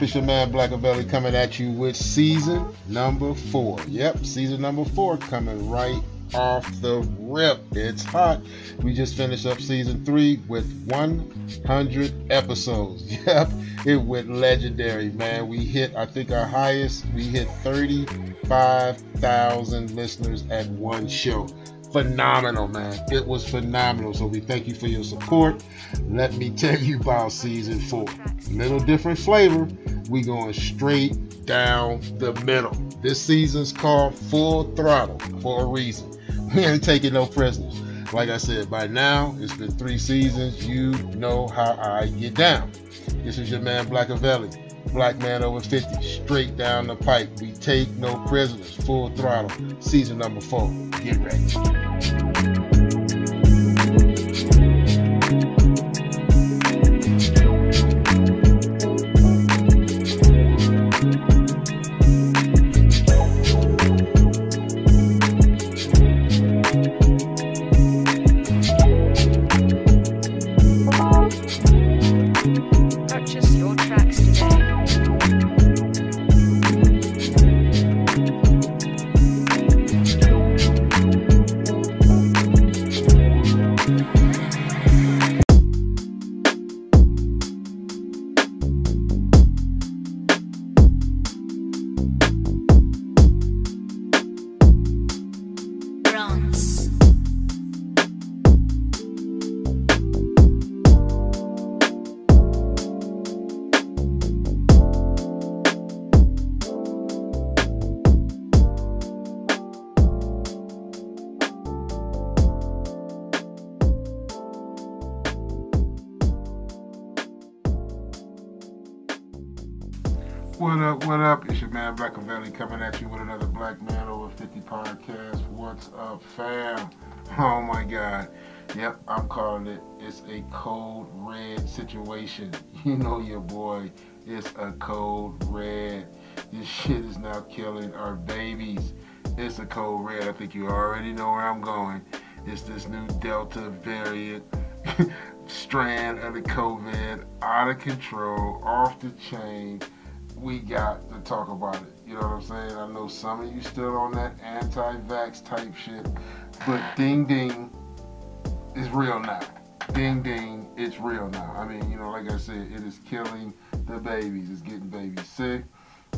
Up? It's your man Blackavelli coming at you with season number four. Yep, season number four coming right off the rip. It's hot. We just finished up season three with 100 episodes. Yep, it went legendary, man. We hit, I think, our highest. We hit 35,000 listeners at one show phenomenal, man. It was phenomenal. So we thank you for your support. Let me tell you about season four. Little different flavor. We going straight down the middle. This season's called Full Throttle for a reason. We ain't taking no prisoners. Like I said, by now it's been three seasons. You know how I get down. This is your man Blackavelli. Black man over 50, straight down the pipe. We take no prisoners, full throttle. Season number four. Get ready. Man Blackavelli coming at you with another Black Man Over 50 podcast. What's up, fam? Oh my God. Yep, I'm calling it. It's a cold red situation. You know your boy. It's a cold red. This shit is now killing our babies. It's a cold red. I think you already know where I'm going. It's this new Delta variant strand of the COVID, out of control, off the chain we got to talk about it. You know what I'm saying? I know some of you still on that anti-vax type shit, but ding ding is real now. Ding ding, it's real now. I mean, you know, like I said, it is killing the babies. It's getting babies sick.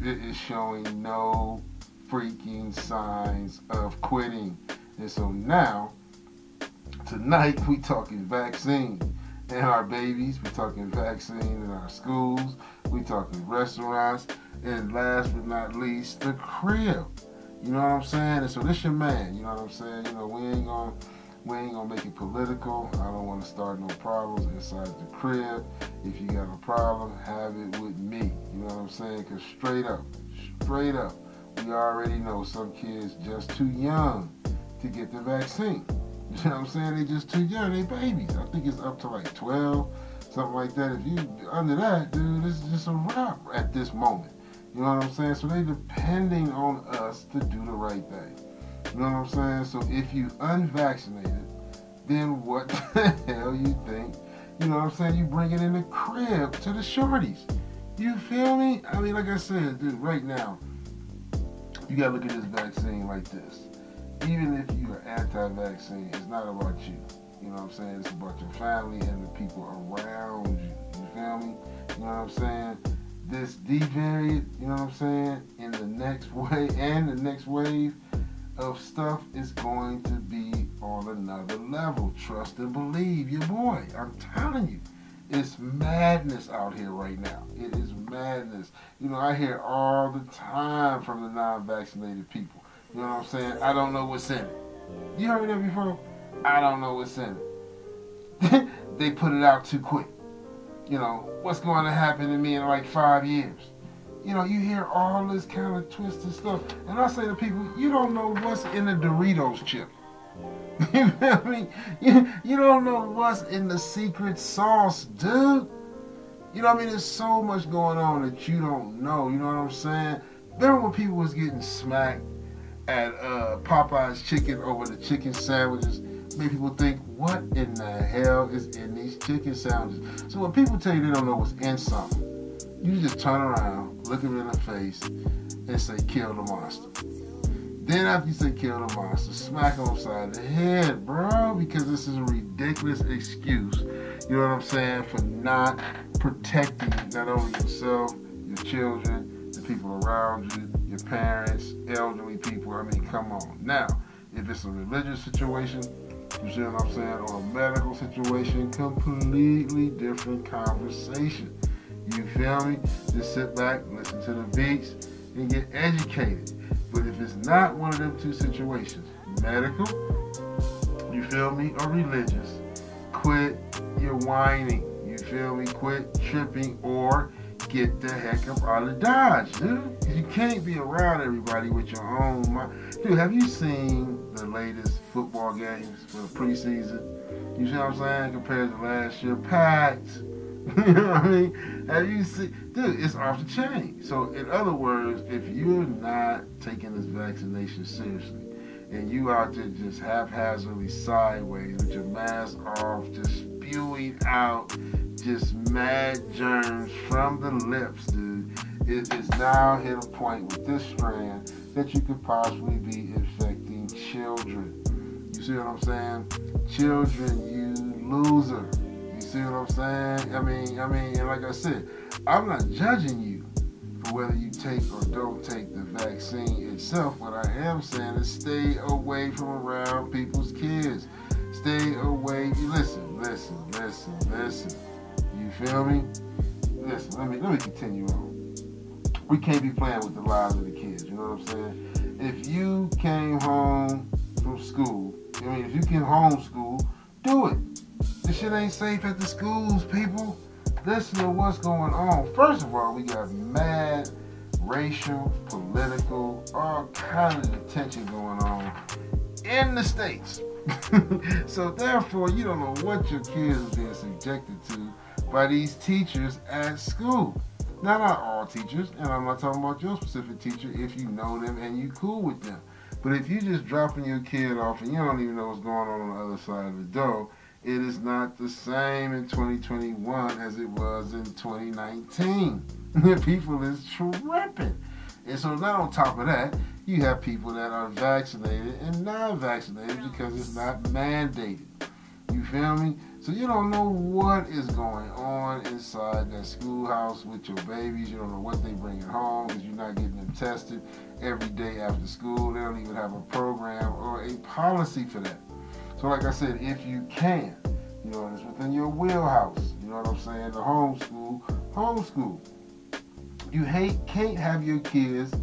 It is showing no freaking signs of quitting. And so now, tonight we talking vaccine in our babies. We talking vaccine in our schools. We talking restaurants, and last but not least, the crib. You know what I'm saying? And so this your man. You know what I'm saying? You know we ain't gonna we ain't gonna make it political. I don't want to start no problems inside the crib. If you got a problem, have it with me. You know what I'm saying? Cause straight up, straight up, we already know some kids just too young to get the vaccine. You know what I'm saying? They just too young. They babies. I think it's up to like 12 something like that. If you under that, dude, this is just a wrap at this moment. You know what I'm saying? So they depending on us to do the right thing. You know what I'm saying? So if you unvaccinated, then what the hell you think? You know what I'm saying? You bring it in the crib to the shorties. You feel me? I mean, like I said, dude, right now, you gotta look at this vaccine like this. Even if you are anti-vaccine, it's not about you. You know what I'm saying? It's about your family and the people around you. You feel me? You know what I'm saying? This D variant, you know what I'm saying? In the next wave and the next wave of stuff is going to be on another level. Trust and believe your boy. I'm telling you. It's madness out here right now. It is madness. You know, I hear all the time from the non-vaccinated people. You know what I'm saying? I don't know what's in it. You heard that before? I don't know what's in it. they put it out too quick. You know, what's going to happen to me in like five years? You know, you hear all this kind of twisted stuff. And I say to people, you don't know what's in the Doritos chip. You feel me? You, you don't know what's in the secret sauce, dude. You know what I mean? There's so much going on that you don't know. You know what I'm saying? Remember when people was getting smacked at uh, Popeye's chicken over the chicken sandwiches? Made people think, what in the hell is in these chicken sandwiches? So when people tell you they don't know what's in something, You just turn around, look them in the face, and say, kill the monster. Then after you say kill the monster, smack him upside the head, bro, because this is a ridiculous excuse. You know what I'm saying? For not protecting not only yourself, your children, the people around you, your parents, elderly people. I mean, come on. Now, if it's a religious situation, you see what I'm saying, or a medical situation, completely different conversation. You feel me? Just sit back, listen to the beats, and get educated. But if it's not one of them two situations, medical, you feel me, or religious, quit your whining. You feel me? Quit tripping or get the heck up out of Dodge, dude. You can't be around everybody with your own mind. Dude, have you seen the latest football games for the preseason? You see what I'm saying? Compared to last year, packed. you know what I mean? Have you seen? Dude, it's off the chain. So, in other words, if you're not taking this vaccination seriously, and you out there just haphazardly sideways with your mask off, just spewing out just mad germs from the lips, dude. It is now hit a point with this strand that you could possibly be infecting children. You see what I'm saying? Children, you loser. You see what I'm saying? I mean, I mean, and like I said, I'm not judging you for whether you take or don't take the vaccine itself. What I am saying is stay away from around people's kids. Stay away. Listen, listen, listen, listen. Feel me? Listen, let me let me continue on. We can't be playing with the lives of the kids. You know what I'm saying? If you came home from school, I mean, if you can homeschool, do it. This shit ain't safe at the schools, people. Listen to what's going on. First of all, we got mad racial, political, all kinds of tension going on in the states. so therefore, you don't know what your kids are being subjected to by these teachers at school. Now, not all teachers, and I'm not talking about your specific teacher if you know them and you cool with them. But if you're just dropping your kid off and you don't even know what's going on on the other side of the door, it is not the same in 2021 as it was in 2019. people is tripping. And so now on top of that, you have people that are vaccinated and not vaccinated because it's not mandated. You feel me? So you don't know what is going on inside that schoolhouse with your babies. You don't know what they bring home because you're not getting them tested every day after school. They don't even have a program or a policy for that. So like I said, if you can, you know, it's within your wheelhouse. You know what I'm saying? The homeschool, homeschool. You hate can't have your kids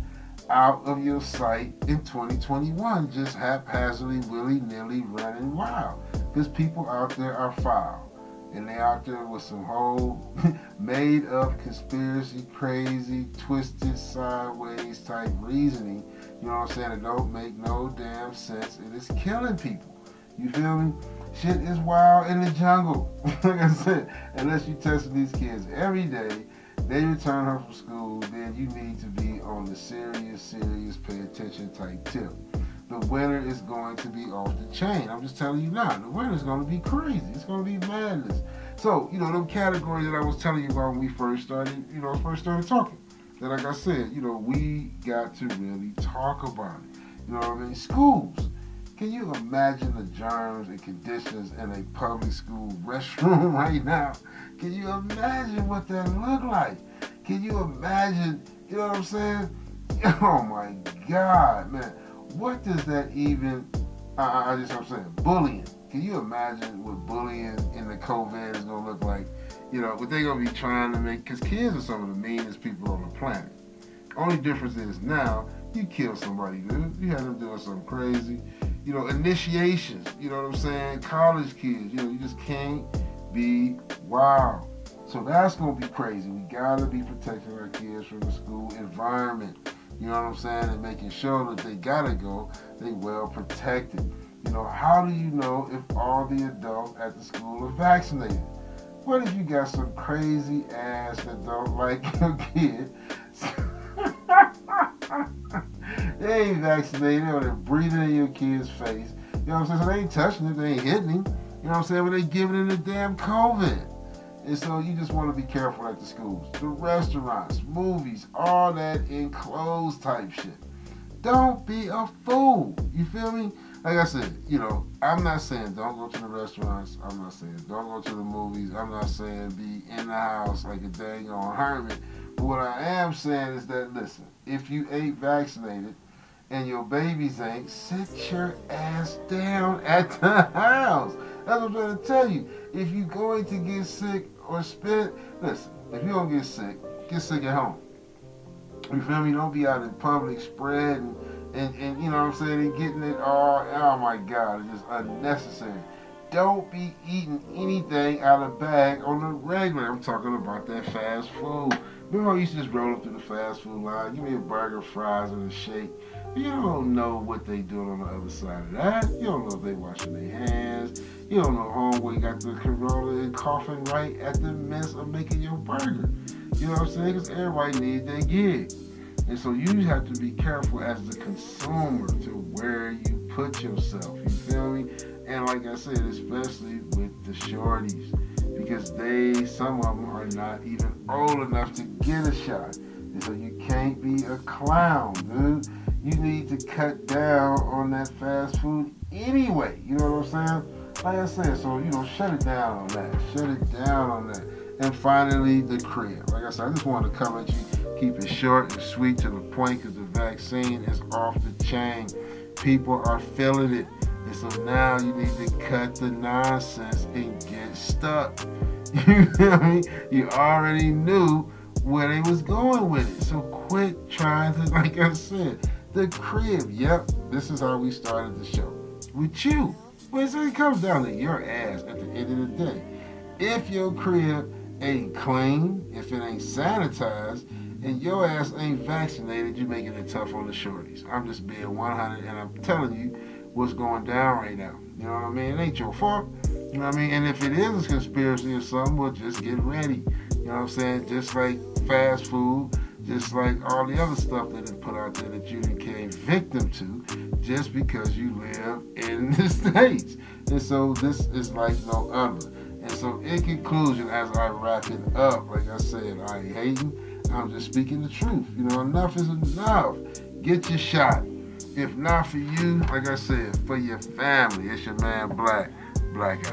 out of your sight in 2021, just haphazardly, willy nilly running wild because people out there are foul. And they out there with some whole made up conspiracy, crazy, twisted, sideways type reasoning. You know what I'm saying? It don't make no damn sense. It is killing people. You feel me? Shit is wild in the jungle. like I said, unless you testing these kids every day, they return home from school, then you need to be on the serious, serious, pay attention type tip the winter is going to be off the chain. I'm just telling you now, the winter is going to be crazy. It's going to be madness. So, you know, them categories that I was telling you about when we first started, you know, first started talking. That, like I said, you know, we got to really talk about it. You know what I mean? Schools. Can you imagine the germs and conditions in a public school restroom right now? Can you imagine what that look like? Can you imagine, you know what I'm saying? Oh my God, man what does that even? I, I just I'm saying bullying. Can you imagine what bullying in the COVID is gonna look like? You know, what they're gonna be trying to make because kids are some of the meanest people on the planet. Only difference is now you kill somebody, dude. You have them doing something crazy. You know, initiations. You know what I'm saying? College kids. You know, you just can't be wild. So that's gonna be crazy. We gotta be protecting our kids from the school environment. You know what I'm saying? And making sure that they gotta go, they well protected. You know, how do you know if all the adults at the school are vaccinated? What if you got some crazy ass that don't like your kid? they ain't vaccinated or they're breathing in your kid's face. You know what I'm saying? So they ain't touching it, they ain't hitting him. You know what I'm saying? But they giving him the damn COVID. And so you just want to be careful at the schools, the restaurants, movies, all that enclosed type shit. Don't be a fool. You feel me? Like I said, you know, I'm not saying don't go to the restaurants. I'm not saying don't go to the movies. I'm not saying be in the house like a dang on hermit. But what I am saying is that listen, if you ain't vaccinated and your babies ain't, sit your ass down at the house. That's what I'm trying to tell you. If you're going to get sick or spit, listen, if you don't get sick, get sick at home. You feel me? Don't be out in public spreading and, and you know what I'm saying, and getting it all, oh my God, it's just unnecessary. Don't be eating anything out of bag on the regular. I'm talking about that fast food. Remember I used to just roll up to the fast food line, give me a burger, fries, and a shake. You don't know what they doing on the other side of that. You don't know if they washing their hands. You don't know homeboy got the corona and coughing right at the mess of making your burger. You know what I'm saying? Because everybody needs their gig. And so you have to be careful as the consumer to where you put yourself. You feel me? And like I said, especially with the shorties, because they, some of them are not even old enough to get a shot. And so you can't be a clown, dude. You need to cut down on that fast food anyway. You know what I'm saying? Like I said, so you know, shut it down on that. Shut it down on that. And finally, the crib. Like I said, I just wanted to come at you keep it short and sweet to the point because the vaccine is off the chain. People are feeling it. And so now you need to cut the nonsense and get stuck. You feel me? You already knew where they was going with it. So quit trying to, like I said, the crib. Yep, this is how we started the show. With you. But it comes down to your ass at the end of the day. If your crib ain't clean, if it ain't sanitized, and your ass ain't vaccinated, you're making it tough on the shorties. I'm just being 100, and I'm telling you what's going down right now. You know what I mean? It ain't your fault. You know what I mean? And if it is a conspiracy or something, well, just get ready. You know what I'm saying? Just like fast food, just like all the other stuff that is put out there that you became victim to, just because you live in the States. And so this is like no other. And so in conclusion, as I wrap it up, like I said, I ain't hating. I'm just speaking the truth. You know, enough is enough. Get your shot. If not for you, like I said, for your family, it's your man Black, Black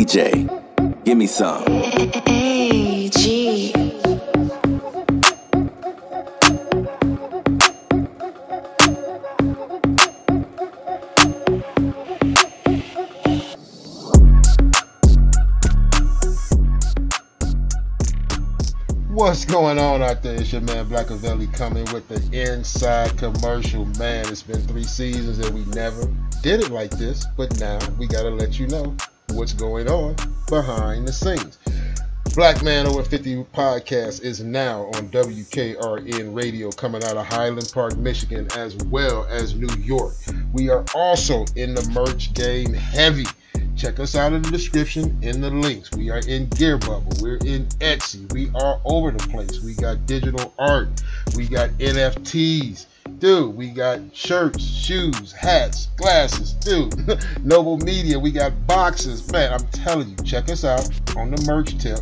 DJ, give me some. AG. What's going on out there? It's your man Blackavelli coming with the inside commercial. Man, it's been three seasons and we never did it like this, but now we gotta let you know what's going on behind the scenes. Black Man Over 50 podcast is now on WKRN radio coming out of Highland Park, Michigan, as well as New York. We are also in the merch game heavy. Check us out in the description in the links. We are in Gear Bubble. We're in Etsy. We are over the place. We got digital art. We got NFTs. Dude, we got shirts, shoes, hats, glasses. Dude, Noble Media. We got boxes. Man, I'm telling you, check us out on the merch tip.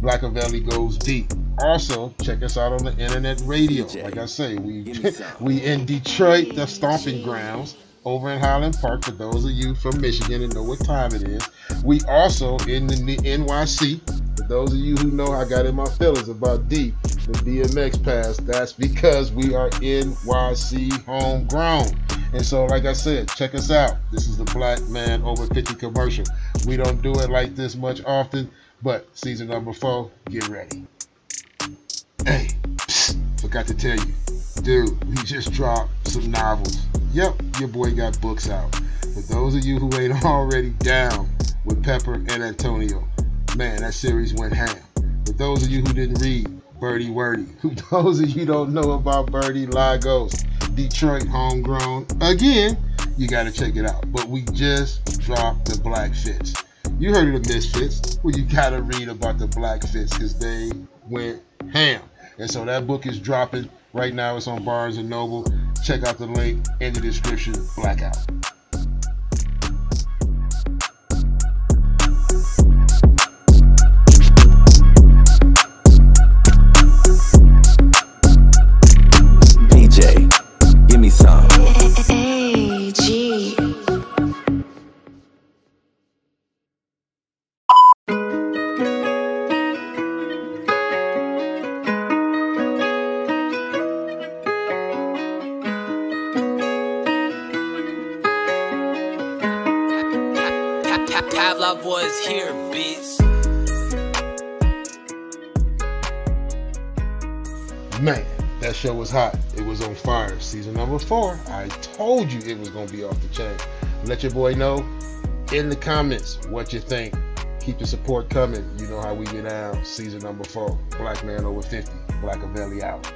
Blackavelli goes deep. Also, check us out on the internet radio. Like I say, we give me some. we in Detroit, the stomping grounds, over in Highland Park. For those of you from Michigan and know what time it is, we also in the NYC. Those of you who know, I got in my feelings about D, the DMX pass. That's because we are NYC homegrown. And so, like I said, check us out. This is the Black Man Over 50 commercial. We don't do it like this much often, but season number four, get ready. Hey, psst, forgot to tell you, dude, we just dropped some novels. Yep, your boy got books out. For those of you who ain't already down with Pepper and Antonio, man, that series went ham. For those of you who didn't read Berty Werty, who those of you don't know about Birdie Lagos, Detroit homegrown, again, you gotta check it out. But we just dropped the Black Fits. You heard of the Misfits. Well, you gotta read about the Black Fits because they went ham. And so that book is dropping right now. It's on Barnes and Noble. Check out the link in the description. Blackout. Here. Man, that show was hot. It was on fire. Season number four. I told you it was gonna be off the chain. Let your boy know in the comments what you think. Keep the support coming. You know how we get down. Season number four. Black man over 50. Blackavelli out.